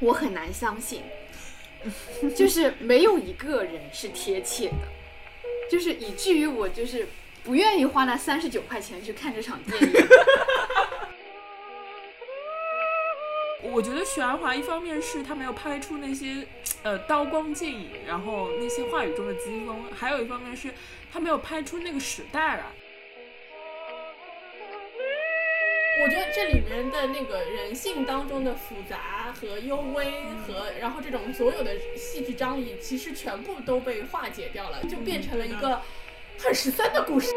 我很难相信，就是没有一个人是贴切的，就是以至于我就是不愿意花那三十九块钱去看这场电影。我觉得许鞍华一方面是他没有拍出那些呃刀光剑影，然后那些话语中的疾风，还有一方面是他没有拍出那个时代来。我觉得这里面的那个人性当中的复杂和幽微和，然后这种所有的戏剧张力，其实全部都被化解掉了，就变成了一个很十三的故事。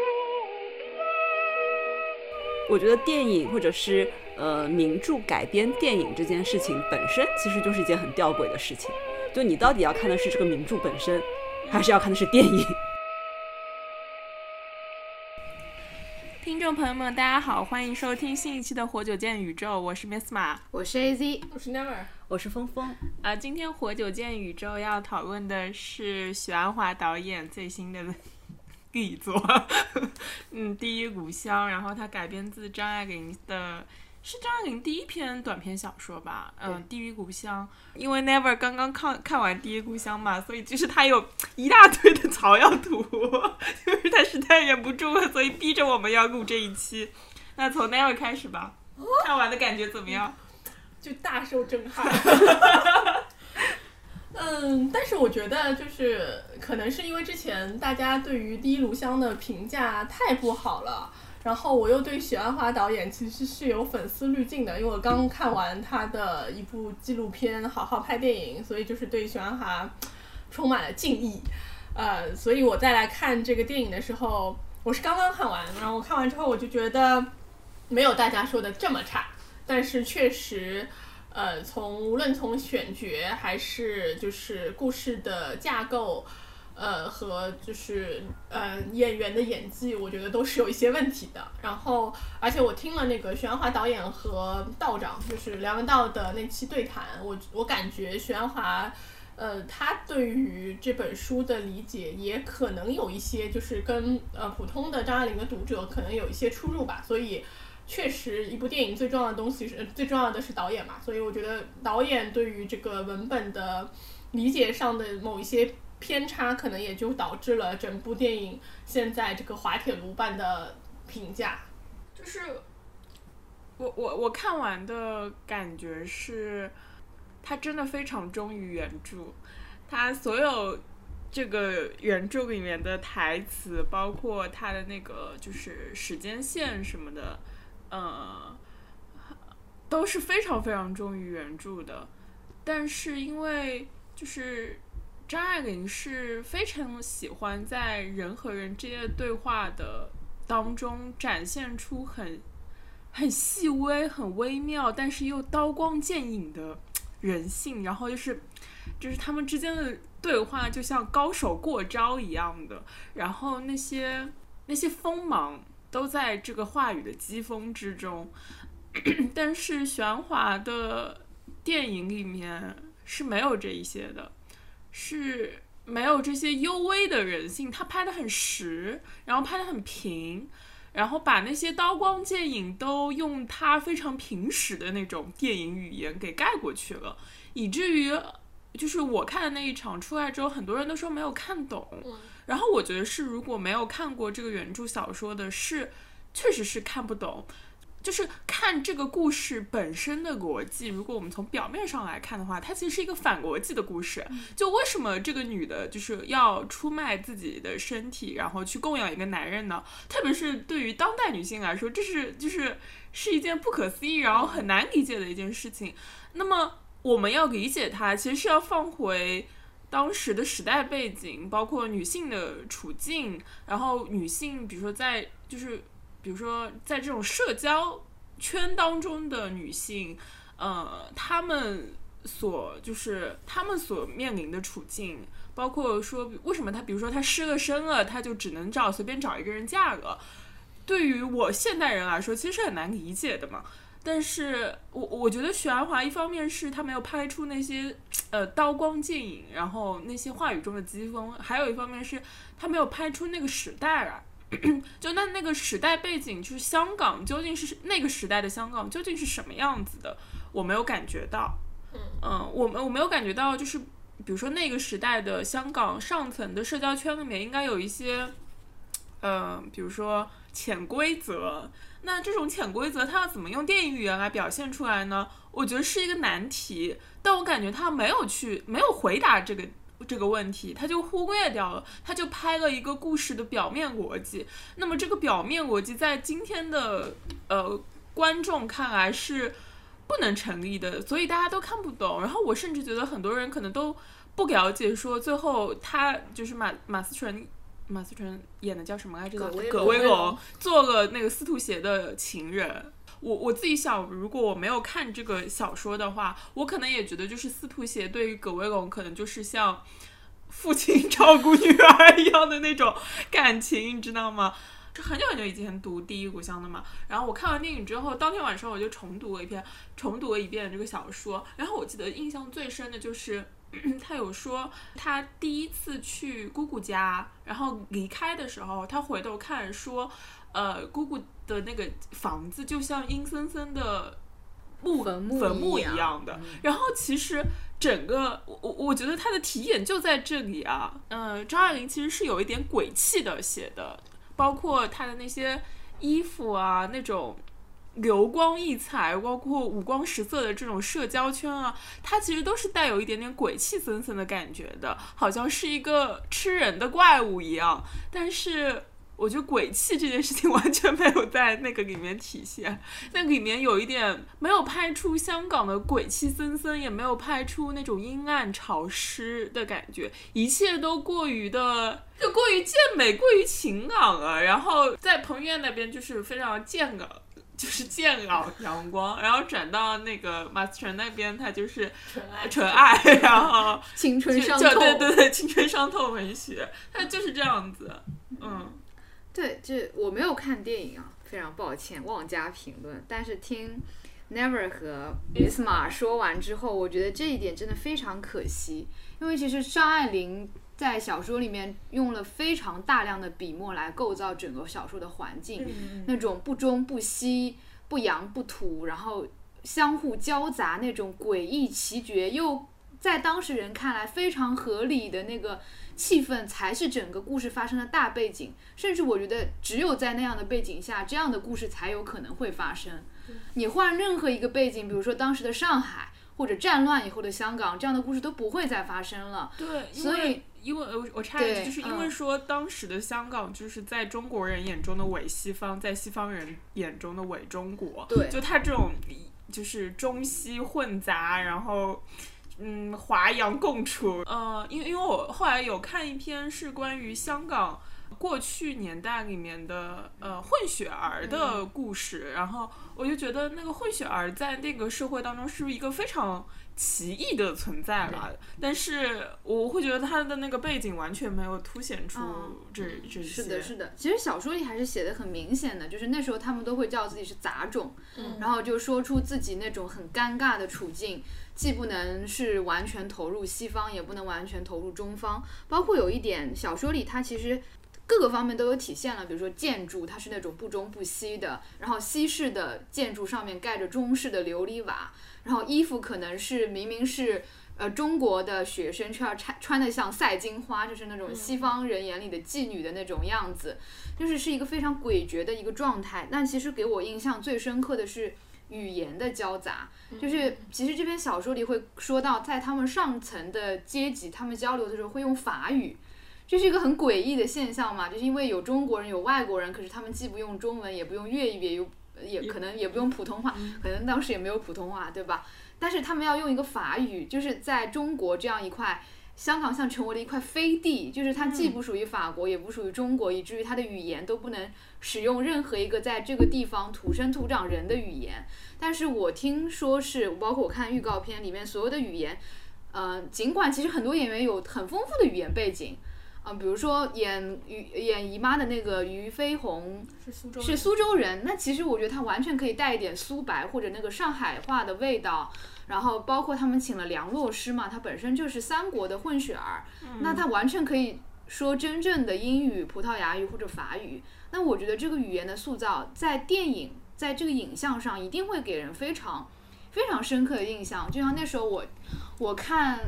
我觉得电影或者是呃名著改编电影这件事情本身，其实就是一件很吊诡的事情。就你到底要看的是这个名著本身，还是要看的是电影？听众朋友们，大家好，欢迎收听新一期的《活久见宇宙》，我是 Miss 马，我是 AZ，我是 Never，我是峰峰。啊，今天《活久见宇宙》要讨论的是许鞍华导演最新的。力作，嗯，第一股香，然后它改编自张爱玲的，是张爱玲第一篇短篇小说吧？嗯，地狱故乡。因为 Never 刚刚看看完第一故乡嘛，所以就是他有一大堆的草药图，就是他实在忍不住了，所以逼着我们要录这一期。那从 Never 开始吧，看完的感觉怎么样？就大受震撼。嗯，但是我觉得就是可能是因为之前大家对于《第一炉香》的评价太不好了，然后我又对许鞍华导演其实是有粉丝滤镜的，因为我刚看完他的一部纪录片《好好拍电影》，所以就是对许鞍华充满了敬意。呃，所以我再来看这个电影的时候，我是刚刚看完，然后我看完之后我就觉得没有大家说的这么差，但是确实。呃，从无论从选角还是就是故事的架构，呃和就是呃演员的演技，我觉得都是有一些问题的。然后，而且我听了那个徐安华导演和道长，就是梁文道的那期对谈，我我感觉徐安华，呃，他对于这本书的理解也可能有一些，就是跟呃普通的张爱玲的读者可能有一些出入吧，所以。确实，一部电影最重要的东西是最重要的是导演嘛，所以我觉得导演对于这个文本的理解上的某一些偏差，可能也就导致了整部电影现在这个滑铁卢般的评价。就是我我我看完的感觉是，他真的非常忠于原著，他所有这个原著里面的台词，包括他的那个就是时间线什么的。呃，都是非常非常忠于原著的，但是因为就是张爱玲是非常喜欢在人和人之间的对话的当中展现出很很细微、很微妙，但是又刀光剑影的人性，然后就是就是他们之间的对话就像高手过招一样的，然后那些那些锋芒。都在这个话语的疾风之中，但是玄华的电影里面是没有这一些的，是没有这些幽微的人性。他拍的很实，然后拍的很平，然后把那些刀光剑影都用他非常平实的那种电影语言给盖过去了，以至于就是我看的那一场出来之后，很多人都说没有看懂。然后我觉得是，如果没有看过这个原著小说的，是确实是看不懂。就是看这个故事本身的逻辑，如果我们从表面上来看的话，它其实是一个反逻辑的故事。就为什么这个女的就是要出卖自己的身体，然后去供养一个男人呢？特别是对于当代女性来说，这是就是是一件不可思议，然后很难理解的一件事情。那么我们要理解它，其实是要放回。当时的时代背景，包括女性的处境，然后女性，比如说在就是，比如说在这种社交圈当中的女性，呃，她们所就是她们所面临的处境，包括说为什么她，比如说她失了身了，她就只能找随便找一个人嫁了，对于我现代人来说，其实是很难理解的嘛。但是我我觉得许鞍华一方面是他没有拍出那些呃刀光剑影，然后那些话语中的讥讽，还有一方面是他没有拍出那个时代来。就那那个时代背景，就是香港究竟是那个时代的香港究竟是什么样子的，我没有感觉到。嗯，我们我没有感觉到，就是比如说那个时代的香港上层的社交圈里面，应该有一些，呃，比如说潜规则。那这种潜规则，它要怎么用电影语言来表现出来呢？我觉得是一个难题。但我感觉他没有去，没有回答这个这个问题，他就忽略掉了，他就拍了一个故事的表面逻辑。那么这个表面逻辑在今天的呃观众看来是不能成立的，所以大家都看不懂。然后我甚至觉得很多人可能都不了解，说最后他就是马马思纯。马思纯演的叫什么来着？葛威龙做了那个司徒协的情人。我我自己想，如果我没有看这个小说的话，我可能也觉得就是司徒协对于葛威龙可能就是像父亲 照顾女儿一样的那种感情，你知道吗？这很久很久以前读《第一故乡》的嘛。然后我看完电影之后，当天晚上我就重读了一遍，重读了一遍这个小说。然后我记得印象最深的就是。他有说，他第一次去姑姑家，然后离开的时候，他回头看说，呃，姑姑的那个房子就像阴森森的墓坟墓一样的。然后其实整个我我我觉得他的题眼就在这里啊。嗯，张爱玲其实是有一点鬼气的写的，包括他的那些衣服啊，那种。流光溢彩，包括五光十色的这种社交圈啊，它其实都是带有一点点鬼气森森的感觉的，好像是一个吃人的怪物一样。但是我觉得鬼气这件事情 完全没有在那个里面体现，那里面有一点没有拍出香港的鬼气森森，也没有拍出那种阴暗潮湿的感觉，一切都过于的就过于健美，过于晴朗了。然后在彭于晏那边就是非常健朗。就是健朗阳光，然后转到那个马思纯那边，他就是纯爱，纯爱，然后青春伤痛，对对对，青春伤痛文学，他就是这样子，嗯，对，这我没有看电影啊，非常抱歉，妄加评论。但是听 Never 和马说完之后，我觉得这一点真的非常可惜，因为其实张爱玲。在小说里面用了非常大量的笔墨来构造整个小说的环境，那种不中不西、不洋不土，然后相互交杂那种诡异奇绝，又在当事人看来非常合理的那个气氛，才是整个故事发生的大背景。甚至我觉得，只有在那样的背景下，这样的故事才有可能会发生。你换任何一个背景，比如说当时的上海或者战乱以后的香港，这样的故事都不会再发生了。对，所以。因为我我插一句，就是因为说当时的香港就是在中国人眼中的伪西方，在西方人眼中的伪中国。对，就他这种就是中西混杂，然后嗯华洋共处。呃，因为因为我后来有看一篇是关于香港过去年代里面的呃混血儿的故事，然后我就觉得那个混血儿在那个社会当中是一个非常。奇异的存在吧，但是我会觉得他的那个背景完全没有凸显出这这些。是的，是的。其实小说里还是写的很明显的，就是那时候他们都会叫自己是杂种，然后就说出自己那种很尴尬的处境，既不能是完全投入西方，也不能完全投入中方。包括有一点，小说里它其实各个方面都有体现了，比如说建筑，它是那种不中不西的，然后西式的建筑上面盖着中式的琉璃瓦。然后衣服可能是明明是呃中国的学生，却要穿穿的像赛金花，就是那种西方人眼里的妓女的那种样子，就是是一个非常诡谲的一个状态。但其实给我印象最深刻的是语言的交杂，就是其实这篇小说里会说到，在他们上层的阶级，他们交流的时候会用法语，这是一个很诡异的现象嘛，就是因为有中国人有外国人，可是他们既不用中文，也不用粤语，也有。也可能也不用普通话，可能当时也没有普通话，对吧？但是他们要用一个法语，就是在中国这样一块，香港像成为了一块飞地，就是它既不属于法国，也不属于中国，以至于它的语言都不能使用任何一个在这个地方土生土长人的语言。但是我听说是，包括我看预告片里面所有的语言，呃，尽管其实很多演员有很丰富的语言背景。嗯，比如说演于演姨妈的那个俞飞鸿是苏州是苏州人，那其实我觉得他完全可以带一点苏白或者那个上海话的味道。然后包括他们请了梁洛施嘛，他本身就是三国的混血儿，那他完全可以说真正的英语、葡萄牙语或者法语。那我觉得这个语言的塑造在电影在这个影像上一定会给人非常非常深刻的印象。就像那时候我我看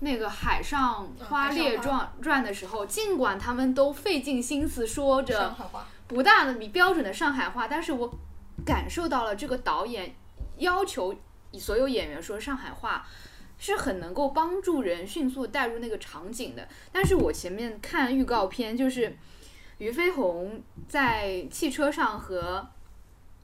那个《海上花列传》传的时候，尽管他们都费尽心思说着不大的标准的上海话，但是我感受到了这个导演要求所有演员说上海话。是很能够帮助人迅速带入那个场景的，但是我前面看预告片，就是俞飞鸿在汽车上和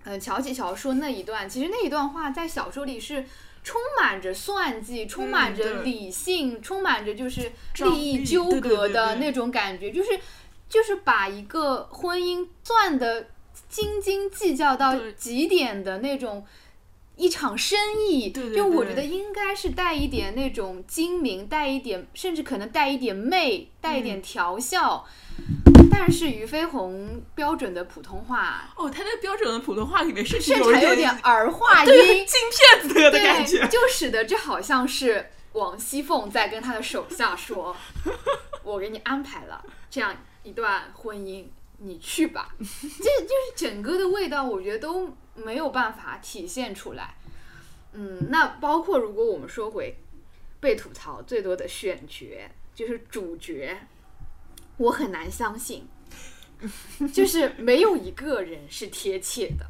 呃乔启乔说那一段，其实那一段话在小说里是充满着算计，充满着理性，充满着就是利益纠葛的那种感觉，就是就是把一个婚姻算得斤斤计较到极点的那种。一场生意，对对对就我觉得应该是带一点那种精明，带一点，甚至可能带一点媚，带一嗯点调笑。但是俞飞鸿标准的普通话，哦，他在标准的普通话里面甚至有点点儿化 音，金片子的感对，觉。就使得这好像是王熙凤在跟他的手下说：“我给你安排了这样一段婚姻，你去吧。”这就是整个的味道，我觉得都没有办法体现出来。嗯，那包括如果我们说回被吐槽最多的选角，就是主角，我很难相信，就是没有一个人是贴切的，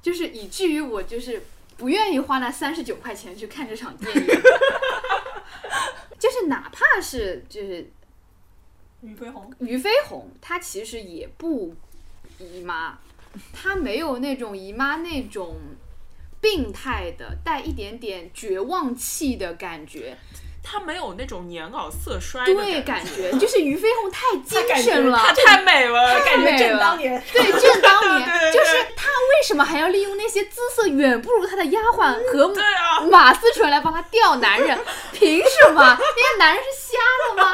就是以至于我就是不愿意花那三十九块钱去看这场电影，就是哪怕是就是俞飞鸿，俞飞鸿，他其实也不姨妈，她没有那种姨妈那种病态的带一点点绝望气的感觉，她没有那种年老色衰的对，感感觉就是俞飞鸿太精神了，他太美了，感觉正美了当年。对，正当年 对对对就是她为什么还要利用那些姿色远不如她的丫鬟和马思纯来帮他钓男人？凭什么？那些男人是瞎了吗？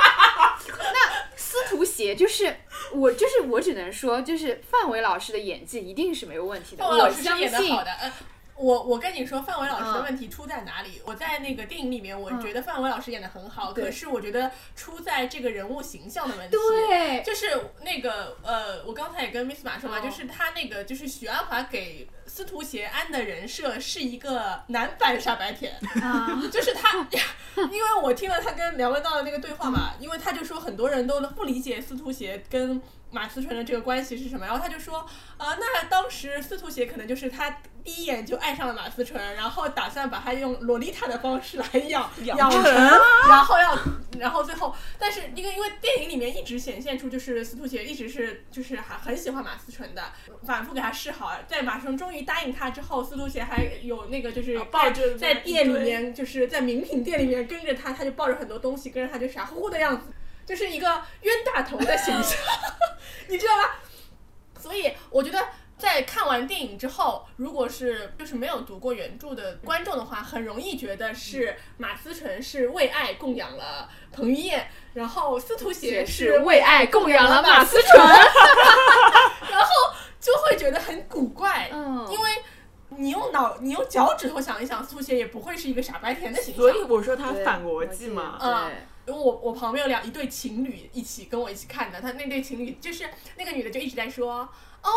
那司徒协就是我，就是我只能说，就是范伟老师的演技一定是没有问题的，老我相师演的信好的，呃，我我跟你说，范伟老师的嗯。问题出在哪里？我在那个电影里面，我嗯。觉得范伟老师演的很好，对。可是我觉得出在这个人物形象的问题。对，就是那个呃，我刚才也跟 Miss 马说嘛，哦就是他那个就是许鞍华给司徒协安的人设是一个男版傻白甜，啊，就是他，因为我听了他跟梁文道的那个对话嘛，因为他就说很多人都不理解司徒协跟马思纯的这个关系是什么，然后他就说，啊、那当时司徒协可能就是他第一眼就爱上了马思纯，然后打算把他用洛丽塔的方式来养养成，然后要，然后最后，但是因为因为电影里面一直显现出就是司徒协一直是就是还很喜欢马思纯的，反复给他示好，在马思纯终于答应他之后，司徒协还有那个就是啊抱着在在店里面，就是在名品店里面跟着他，他就抱着很多东西，跟着他就傻乎乎的样子，就是一个冤大头的形象，你知道吧？所以我觉得。在看完电影之后，如果是就是没有读过原著的观众的话，很容易觉得是马思纯是为爱供养了彭于晏，然后司徒协也是是为爱供养了马思纯，然后就会觉得很古怪，嗯因为你用脑你用脚趾头想一想，司徒协也不会是一个傻白甜的形象，所以我说他反逻辑嘛。嗯对，因为我我旁边有两一对情侣一起跟我一起看的，他那对情侣就是那个女的就一直在说，哦，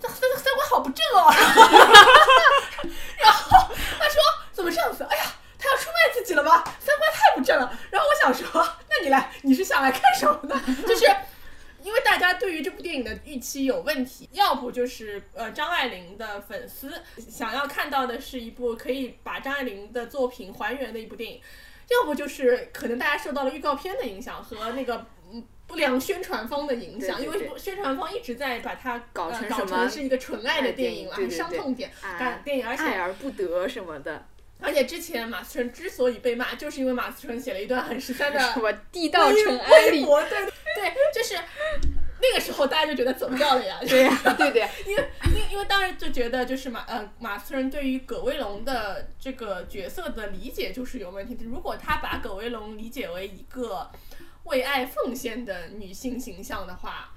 这三三观好不正哦，然后他说怎么这样子？哎呀，他要出卖自己了吧？三观太不正了。然后我想说，那你来，你是想来看什么的？就是。因为大家对于这部电影的预期有问题，要不就是呃张爱玲的粉丝想要看到的是一部可以把张爱玲的作品还原的一部电影，要不就是可能大家受到了预告片的影响和那个嗯不良宣传方的影响，对对对因为宣传方一直在把它搞成什么是一个纯爱的电影了，很伤痛点感电影，而且爱而不得什么的，而且之前马思纯之所以被骂，就是因为马思纯写了一段很十三的什么地道微尘埃里，对对，就是那个时候大家就觉得走掉了呀，对呀，对对，因为因为当时就觉得就是马呃马思纯对于葛威龙的这个角色的理解就是有问题。如果他把葛威龙理解为一个为爱奉献的女性形象的话，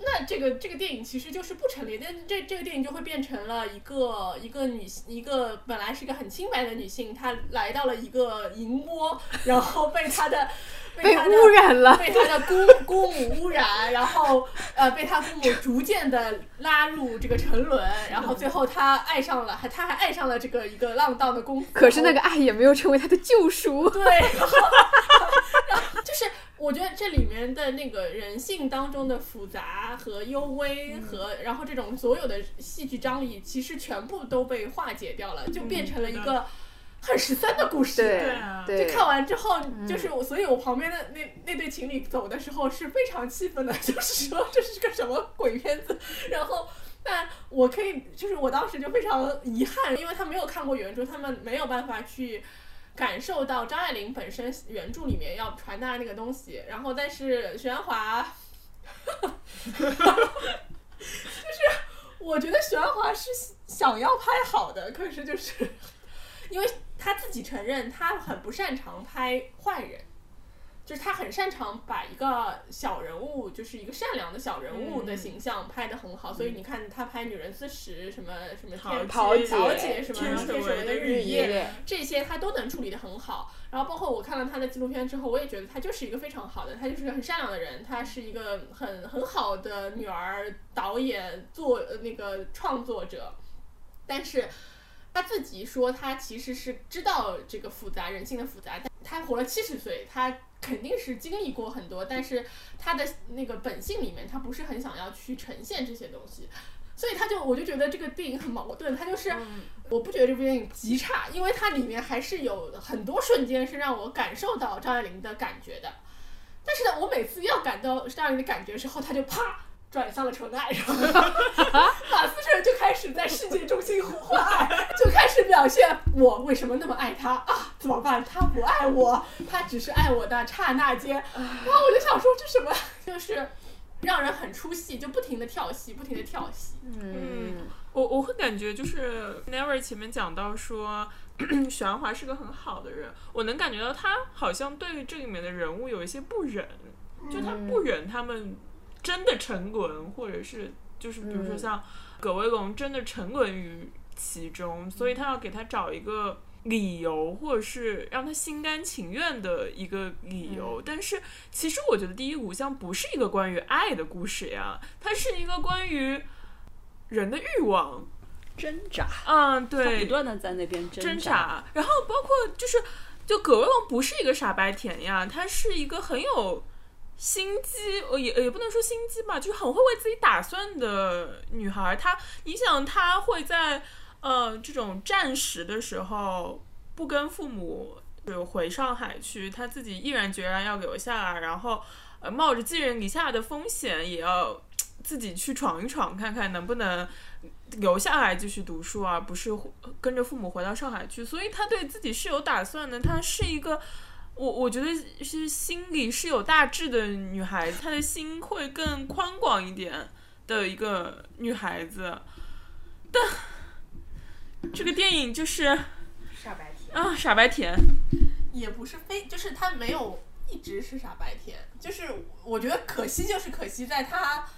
那这个这个电影其实就是不成立，那这这个电影就会变成了一个一个女性一个本来是一个很清白的女性，她来到了一个淫窝，然后被她的被污染了。被他的姑姑母污染，然后呃被他姑母逐渐的拉入这个沉沦，然后最后他爱上了，还他还爱上了这个一个浪荡的公子。可是那个爱也没有成为他的救赎。对，然后然后就是我觉得这里面的那个人性当中的复杂和幽微和，然后这种所有的戏剧张力，其实全部都被化解掉了，就变成了一个很十三的故事。对啊对，就看完之后，就是我，所以我旁边的那那对情侣走的时候是非常气愤的，就是说这是个什么鬼片子。然后，但我可以，就是我当时就非常遗憾，因为他没有看过原著，他们没有办法去感受到张爱玲本身原著里面要传达的那个东西。然后，但是徐安华，就是我觉得徐安华是想要拍好的，可是就是因为他自己承认他很不擅长拍坏人，就是他很擅长把一个小人物，就是一个善良的小人物的形象拍得很好。所以你看他拍《女人四十》什么什么天桃姐桃姐什么天天水水围的日日夜夜，这些他都能处理得很好。然后包括我看了他的纪录片之后，我也觉得他就是一个非常好的，他就是个很善良的人，他是一个很很好的女儿、导演、作呃那个创作者，但是。他自己说，他其实是知道这个复杂人性的复杂，但他活了七十岁，他肯定是经历过很多，但是他的那个本性里面，他不是很想要去呈现这些东西，所以他就我就觉得这个电影很矛盾，他就是、我不觉得这部电影极差，因为它里面还是有很多瞬间是让我感受到张爱玲的感觉的，但是呢，我每次要感到张爱玲的感觉之后，他就啪。转向了纯爱，然后马思纯就开始在世界中心呼唤爱，就开始表现我为什么那么爱他啊？怎么办？他不爱我，他只是爱我的刹那间。然后我就想说，这什么？就是让人很出戏，就不停的跳戏，不停的跳戏。嗯，我我会感觉就是 Never 前面讲到说 许鞍华是个很好的人，我能感觉到他好像对于这里面的人物有一些不忍，就他不忍他们真的沉沦，或者是就是比如说像葛威龙真的沉沦于其中，所以他要给他找一个。理由，或者是让他心甘情愿的一个理由，但是其实我觉得《第一古像不是一个关于爱的故事呀，它是一个关于人的欲望，挣扎，嗯，对，不断的在那边挣挣扎，然后包括就是，就葛威龙不是一个傻白甜呀，他是一个很有心机，呃，也也不能说心机吧，就是很会为自己打算的女孩。她，你想，她会在呃这种战时的时候不跟父母就回上海去，她自己毅然决然要留下来，然后呃冒着寄人篱下的风险，也要自己去闯一闯，看看能不能留下来继续读书啊，不是跟着父母回到上海去。所以她对自己是有打算的，她是一个。我我觉得是心里是有大志的女孩子，她的心会更宽广一点的一个女孩子，但这个电影就是傻白甜。啊傻白甜，也不是非，就是她没有一直是傻白甜，就是我觉得可惜就是可惜在她，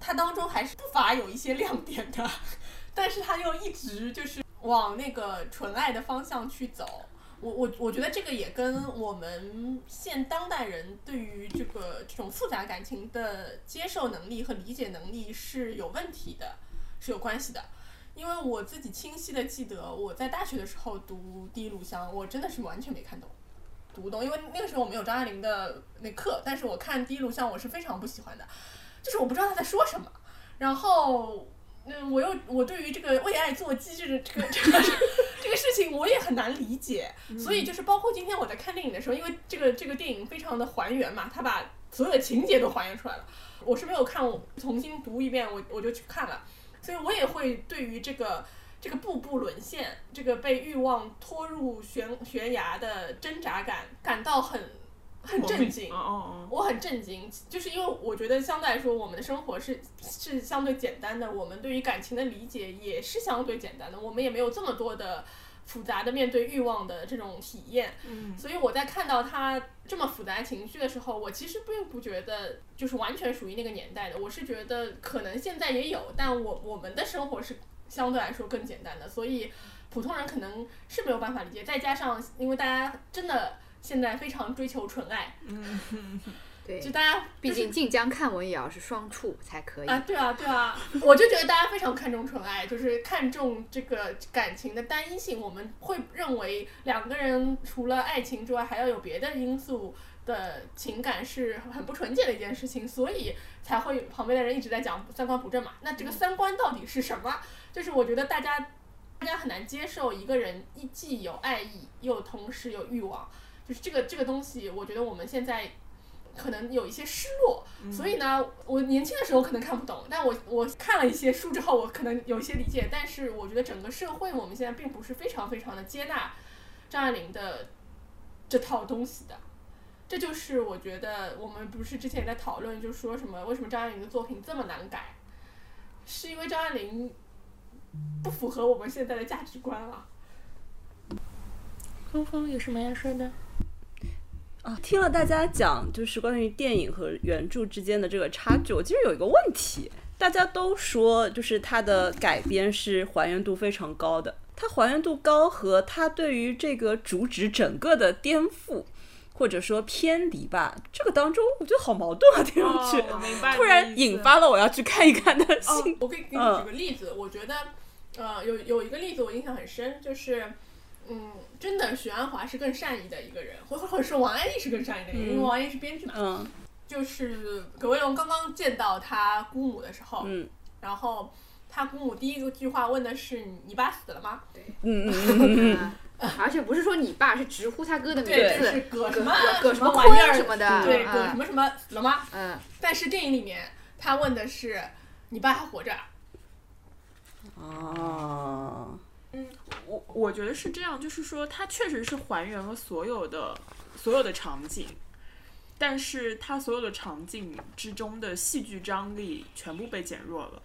她当中还是不乏有一些亮点的，但是她又一直就是往那个纯爱的方向去走。我我我觉得这个也跟我们现当代人对于这个这种复杂感情的接受能力和理解能力是有问题的，是有关系的。因为我自己清晰的记得，我在大学的时候读《第一炉香》，我真的是完全没看懂，读不懂。因为那个时候我没有张爱玲的那课，但是我看《第一炉香》，我是非常不喜欢的，就是我不知道他在说什么。然后，嗯，我又我对于这个为爱做机制的这个这个这个事情，我也很难理解。所以就是包括今天我在看电影的时候，因为这个这个电影非常的还原嘛，他把所有的情节都还原出来了。我是没有看，我重新读一遍，我我就去看了。所以我也会对于这个这个步步沦陷，这个被欲望拖入悬悬崖的挣扎感感到很很震惊。哦哦我很震惊，就是因为我觉得相对来说，我们的生活是是相对简单的，我们对于感情的理解也是相对简单的，我们也没有这么多的复杂的面对欲望的这种体验。嗯所以我在看到他这么复杂情绪的时候，我其实并不觉得就是完全属于那个年代的。我是觉得可能现在也有，但我我们的生活是相对来说更简单的，所以普通人可能是没有办法理解。再加上因为大家真的现在非常追求纯爱，对就，大家毕就是竟晋江看文也要是双处才可以。啊，对啊，对啊，我就觉得大家非常看重纯爱，就是看重这个感情的单一性。我们会认为两个人除了爱情之外，还要有别的因素的情感是很不纯洁的一件事情，所以才会旁边的人一直在讲三观不正嘛。那这个三观到底是什么？就是我觉得大家大家很难接受一个人一既有爱意，又同时有欲望，就是这个这个东西，我觉得我们现在。可能有一些失落，所以呢，我年轻的时候可能看不懂，但我我看了一些书之后，我可能有一些理解。但是我觉得整个社会我们现在并不是非常非常的接纳张爱玲的这套东西的。这就是我觉得我们不是之前也在讨论，就说什么为什么张爱玲的作品这么难改，是因为张爱玲不符合我们现在的价值观啊。峰峰有什么要说的？啊，听了大家讲，就是关于电影和原著之间的这个差距，我其实有一个问题，大家都说就是它的改编是还原度非常高的，它还原度高和它对于这个主旨整个的颠覆或者说偏离吧，这个当中我觉得好矛盾啊，听上去、哦明白突然引发了我要去看一看的哦心。，我可以给你嗯举个例子，我觉得，呃，有有一个例子我印象很深，就是，嗯，真的许鞍华是更善意的一个人，或或者说王安忆是更善意的一个人，因为王安忆是编剧嘛。嗯就是葛威龙刚刚见到他姑母的时候，嗯然后他姑母第一个句话问的是：“你爸死了吗嗯嗯嗯 嗯嗯而且不是说你爸，是直呼他哥的？”名对，字，就是葛什么葛什么玩意儿坤什么的，对，嗯葛什么什么死了吗？嗯，但是电影里面他问的是：“你爸还活着啊？”哦，嗯，我我觉得是这样，就是说它确实是还原了所有的所有的场景，但是它所有的场景之中的戏剧张力全部被减弱了。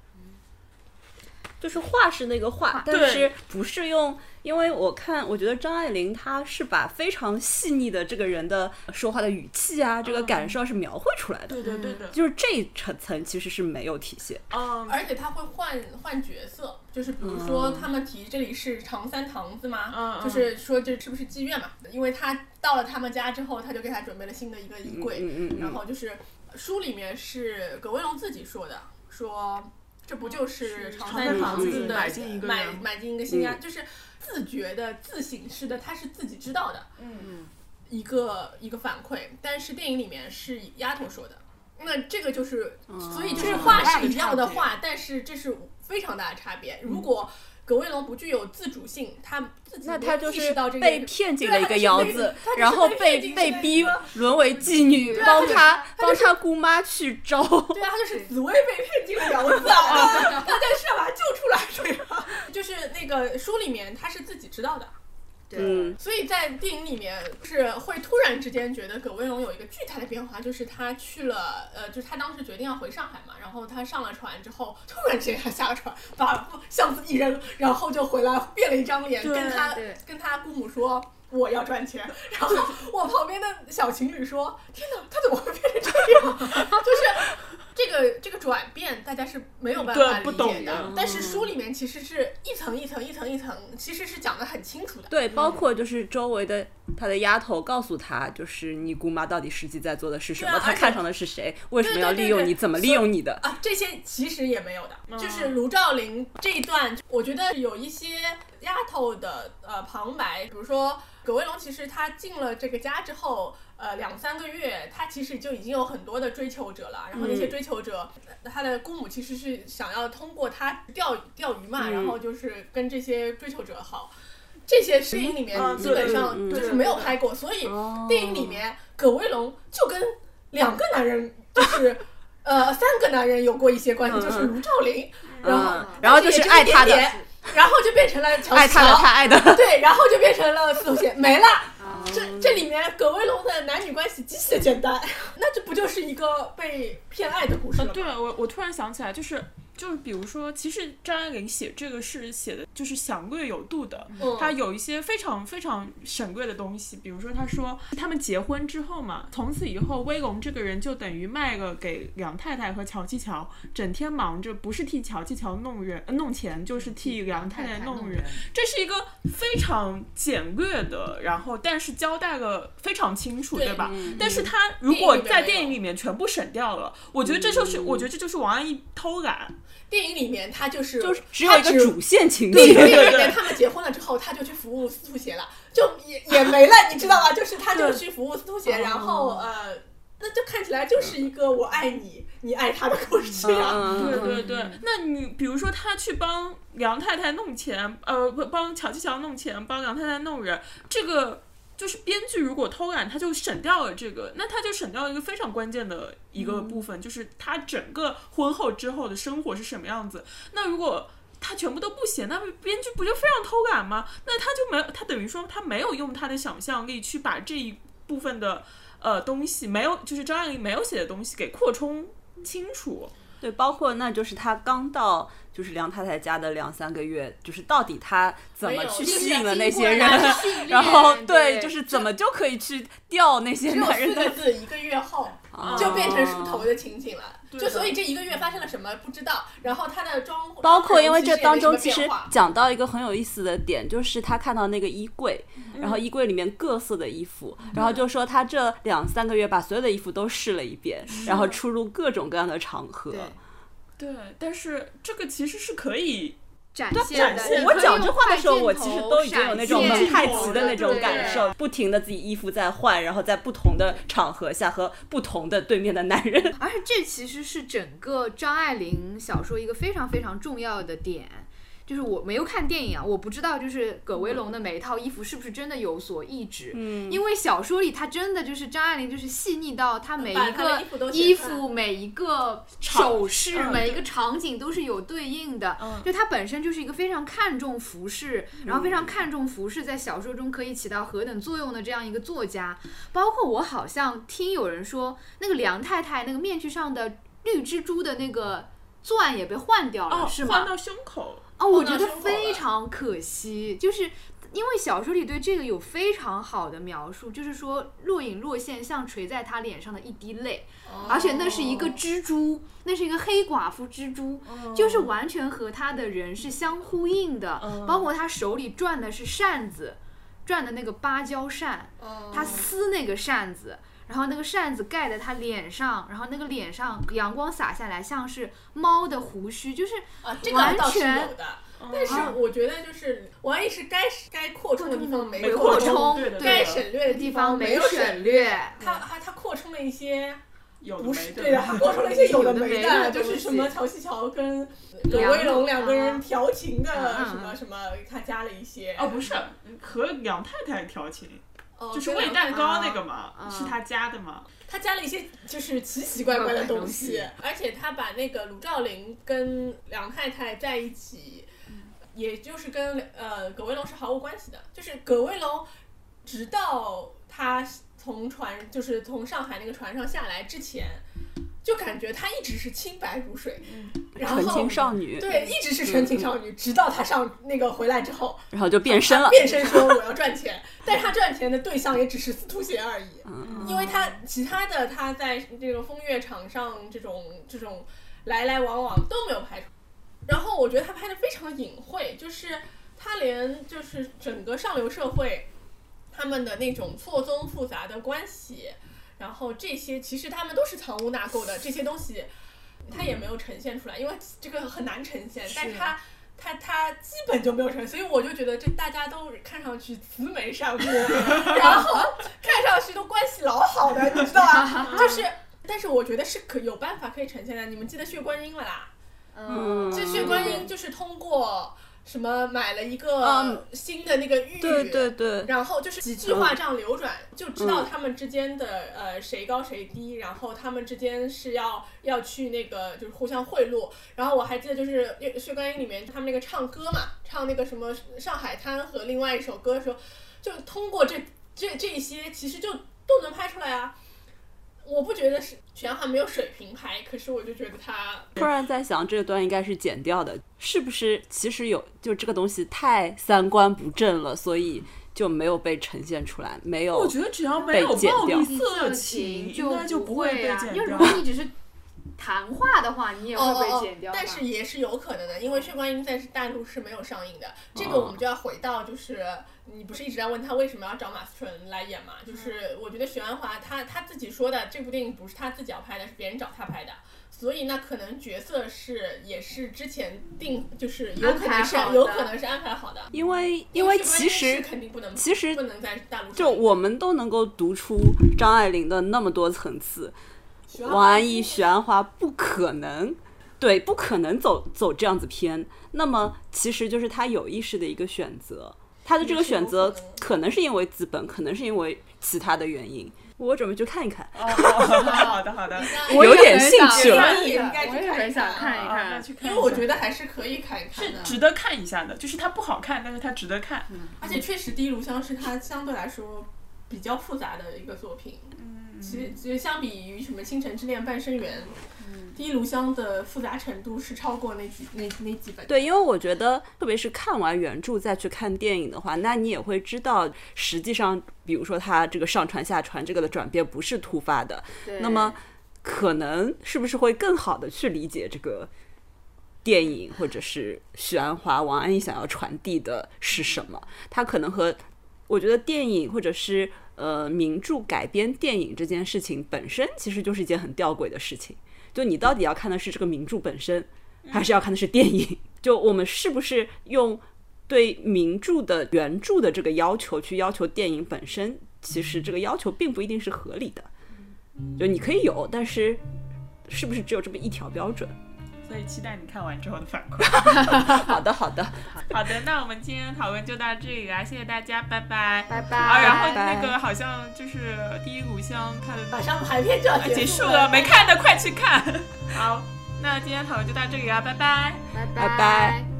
就是画是那个画，但是不是用？因为我看，我觉得张爱玲她是把非常细腻的这个人的说话的语气啊，这个感受是描绘出来的。对对，对的，就是这一层层其实是没有体现。嗯，而且他会换换角色，就是比如说他们提这里是长三堂子嘛，嗯嗯就是说这是不是妓院嘛？因为他到了他们家之后，他就给他准备了新的一个衣柜，嗯嗯嗯然后就是书里面是葛威龙自己说的，说这不就是长三房子的买进一个买买进一个新家，就是自觉的、自省式的，他是自己知道的，嗯一个一个反馈，但是电影里面是丫头说的。那这个就是，所以就是话是一样的话，但是这是非常大的差别。如果葛卫龙不具有自主性，他自己那他就没意是识到这个被骗进了一个窑子，然后被被被逼 沦为妓女，帮他他帮他姑妈去招。对啊，他就是 紫薇被骗进了窑子啊，大家是要把他救出来，对吧？就是那个书里面他是自己知道的，嗯所以在电影里面是会突然之间觉得葛威龙有一个巨大的变化，就是他去了，呃，就是他当时决定要回上海嘛，然后他上了船之后，突然之间他下了船，把箱子一扔，然后就回来变了一张脸，跟他跟他姑母说。我要赚钱，然后我旁边的小情侣说：“天哪，他怎么会变成这样？” 就是这个这个转变，大家是没有办法理解懂的但是书里面其实是一层一层一层一层，其实是讲的很清楚的。对，包括就是周围的他的丫头告诉他，就是你姑妈到底实际在做的是什么，对啊她看上的是谁，为什么要对对对利用你，怎么利用你的。啊，这些其实也没有的，嗯就是卢照邻这一段，我觉得有一些丫头的呃旁白，比如说葛威龙，其实他进了这个家之后，呃两三个月，他其实就已经有很多的追求者了，然后那些嗯。追求者，他的姑母其实是想要通过他钓钓鱼嘛，嗯。然后就是跟这些追求者好。这些电影里面嗯基本上就是没有拍过，所以哦。电影里面葛威龙就跟两个男人，就是 呃三个男人有过一些关系，嗯就是卢照林，然后嗯，然后就是爱他的，然后就变成了乔乔爱他的，他爱的。对，然后就变成了四头线，没了。啊这这里面葛威龙的男女关系极其的简单，那这不就是一个被骗爱的故事了吗？呃对我，我突然想起来，就是就是比如说，其实张爱玲写这个是写的就是详略有度的，嗯她有一些非常非常省略的东西，比如说她说他们结婚之后嘛，从此以后威龙这个人就等于卖了给梁太太和乔七乔，整天忙着不是替乔七乔弄人呃弄钱，就是替梁太太弄人，这是一个非常简略的，然后但是交代了非常清楚，对对吧？嗯但是他如果在电影里面全部省掉了，我觉得这就是，我觉得这就是王安忆偷懒。电影里面他就是就是只有一个主线情，节。电影里面他们结婚了之后，他就去服务司徒协了，就也也没了，你知道吗？就是他就去服务司徒协，然后呃，那就看起来就是一个我爱你，你爱他的故事呀。嗯对对对，那你比如说他去帮梁太太弄钱，呃，不帮乔七乔弄钱，帮梁太太弄人，这个就是编剧如果偷懒，他就省掉了这个，那他就省掉了一个非常关键的一个部分，就是他整个婚后之后的生活是什么样子。那如果他全部都不写，那编剧不就非常偷懒吗？那他就没有，他等于说他没有用他的想象力去把这一部分的呃东西，没有就是张爱玲没有写的东西给扩充清楚。对，包括那就是他刚到就是梁太太家的两三个月，就是到底他怎么去吸引了那些人，然后对就是怎么就可以去钓那些男人的字，一个月后就变成梳头的情景了。就所以这一个月发生了什么不知道，然后他的妆，包括因为这当中其实讲到一个很有意思的点，就是他看到那个衣柜，然后衣柜里面各色的衣服，然后就说他这两三个月把所有的衣服都试了一遍，然后出入各种各样的场合。对。对，但是这个其实是可以展展现的。我讲这话的时候，我其实都已经有那种蒙太奇的那种感受，不停的自己衣服在换，然后在不同的场合下和不同的对面的男人。而且这其实是整个张爱玲小说一个非常非常重要的点。就是我没有看电影啊，我不知道就是葛威龙的每一套衣服是不是真的有所意指。嗯因为小说里他真的就是张爱玲就是细腻到他每一个衣服每一个首饰、嗯每一个场景都是有对应的。嗯就他本身就是一个非常看重服饰，然后非常看重服饰在小说中可以起到何等作用的这样一个作家。包括我好像听有人说，那个梁太太那个面具上的绿蜘蛛的那个钻也被换掉了，哦是吗？换到胸口。哦，我觉得非常可惜，就是因为小说里对这个有非常好的描述，就是说若隐若现像垂在他脸上的一滴泪，而且那是一个蜘蛛，那是一个黑寡妇蜘蛛，就是完全和他的人是相呼应的，嗯包括他手里转的是扇子，转的那个芭蕉扇，他撕那个扇子。然后那个扇子盖在他脸上，然后那个脸上阳光洒下来，像是猫的胡须，就是啊，这个完倒是全有的。但是我觉得就是王安忆是该该扩充的地方没没扩扩充该省略的地方没方有省略，他还他扩充了一些有的不是没的对的，他扩充了一些有的没的就是什么乔西乔跟葛威龙两个人啊调情的什么什么，他加了一些哦，不是和杨太太调情，哦就是跟喂蛋糕那个嘛，啊。是他加的嘛。他加了一些就是奇奇怪怪的东西西，而且他把那个鲁兆林跟梁太太在一起，也就是跟呃葛威龙是毫无关系的，就是葛威龙直到他从船就是从上海那个船上下来之前，就感觉她一直是清白如水，然后纯情少女，对，一直是纯情少女，直到她上那个回来之后，然后就变身了。变身说我要赚钱，但是他赚钱的对象也只是司徒贤而已，因为她其他的她在这个风月场上这种这种来来往往都没有拍出，然后我觉得她拍的非常隐晦，就是她连就是整个上流社会他们的那种错综复杂的关系，然后这些其实他们都是藏污纳垢的这些东西，他也没有呈现出来，因为这个很难呈现，但是他。他他基本就没有成，所以我就觉得这大家都看上去慈眉善目，然后看上去都关系老好的，你知道吧？就是，但是我觉得是可有办法可以呈现的。你们记得血观音了啦？嗯这血观音就是通过什么买了一个嗯新的那个玉，对对对，然后就是几句话这样流转，就知道嗯他们之间的呃谁高谁低，然后他们之间是要要去那个就是互相贿赂。然后我还记得就是《血观音》里面他们那个唱歌嘛，唱那个什么《上海滩》和另外一首歌的时候，就通过这这这些其实就都能拍出来啊。我不觉得是许鞍华没有水平拍，可是我就觉得他突然在想，这个段应该是剪掉的，是不是？其实有，就这个东西太三观不正了，所以就没有被呈现出来，没有。我觉得只要没有被剪掉暴力色情，就应该就不会被啊。剪掉因为如。果你只是谈话的话，你也会被哦哦剪掉吧。但是也是有可能的，因为《血观音》在大陆是没有上映的。这个哦我们就要回到，就是你不是一直在问他为什么要找马思纯来演嘛？就是我觉得许鞍华他他自己说的，这部电影不是他自己要拍的，是别人找他拍的。所以那可能角色是也是之前定，就是有可能是安排好的有可能是安排好的。因为因为其实肯定不能，其实不能在大陆就我们都能够读出张爱玲的那么多层次，王安忆、许鞍华不可能，对，不可能走走这样子偏。那么其实就是他有意识的一个选择，他的这个选择可能是因为资本，可能是因为其他的原因。我准备去看一看。哦，好的好的，我有点兴趣了看一也应该去看我也很想看一看。因为我觉得还是可以看一看的，是值得看一下的，就是它不好看，但是它值得看。而且确实《第一炉香》是它相对来说比较复杂的一个作品。嗯，其实其实相比于什么《倾城之恋》《半生缘》，第一炉香》的复杂程度是超过那几那那几本。对，因为我觉得，特别是看完原著再去看电影的话，那你也会知道，实际上，比如说它这个上传下传这个的转变不是突发的，对那么可能是不是会更好的去理解这个电影，或者是许鞍华、王安忆想要传递的是什么？它可能和我觉得电影或者是呃名著改编电影这件事情本身，其实就是一件很吊诡的事情。就你到底要看的是这个名著本身，还是要看的是电影？就我们是不是用对名著的原著的这个要求去要求电影本身？其实这个要求并不一定是合理的。就你可以有，但是是不是只有这么一条标准？所以期待你看完之后的反馈。好的，好的，好的，那我们今天的讨论就到这里啦，谢谢大家，拜拜。拜拜。啊，然后那个好像就是第一股香，它的马上排片就要啊结束束了，没看的快去看。好，那今天讨论就到这里啦，拜拜。拜拜拜。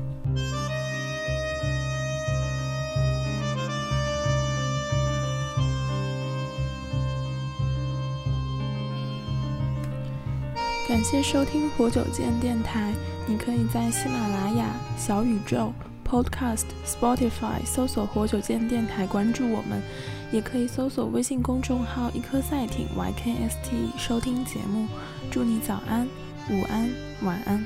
感谢收听活久见电台。你可以在喜马拉雅、小宇宙、Podcast、Spotify 搜索“活久见电台”，关注我们；也可以搜索微信公众号“一颗赛艇 YKST” 收听节目。祝你早安、午安、晚安。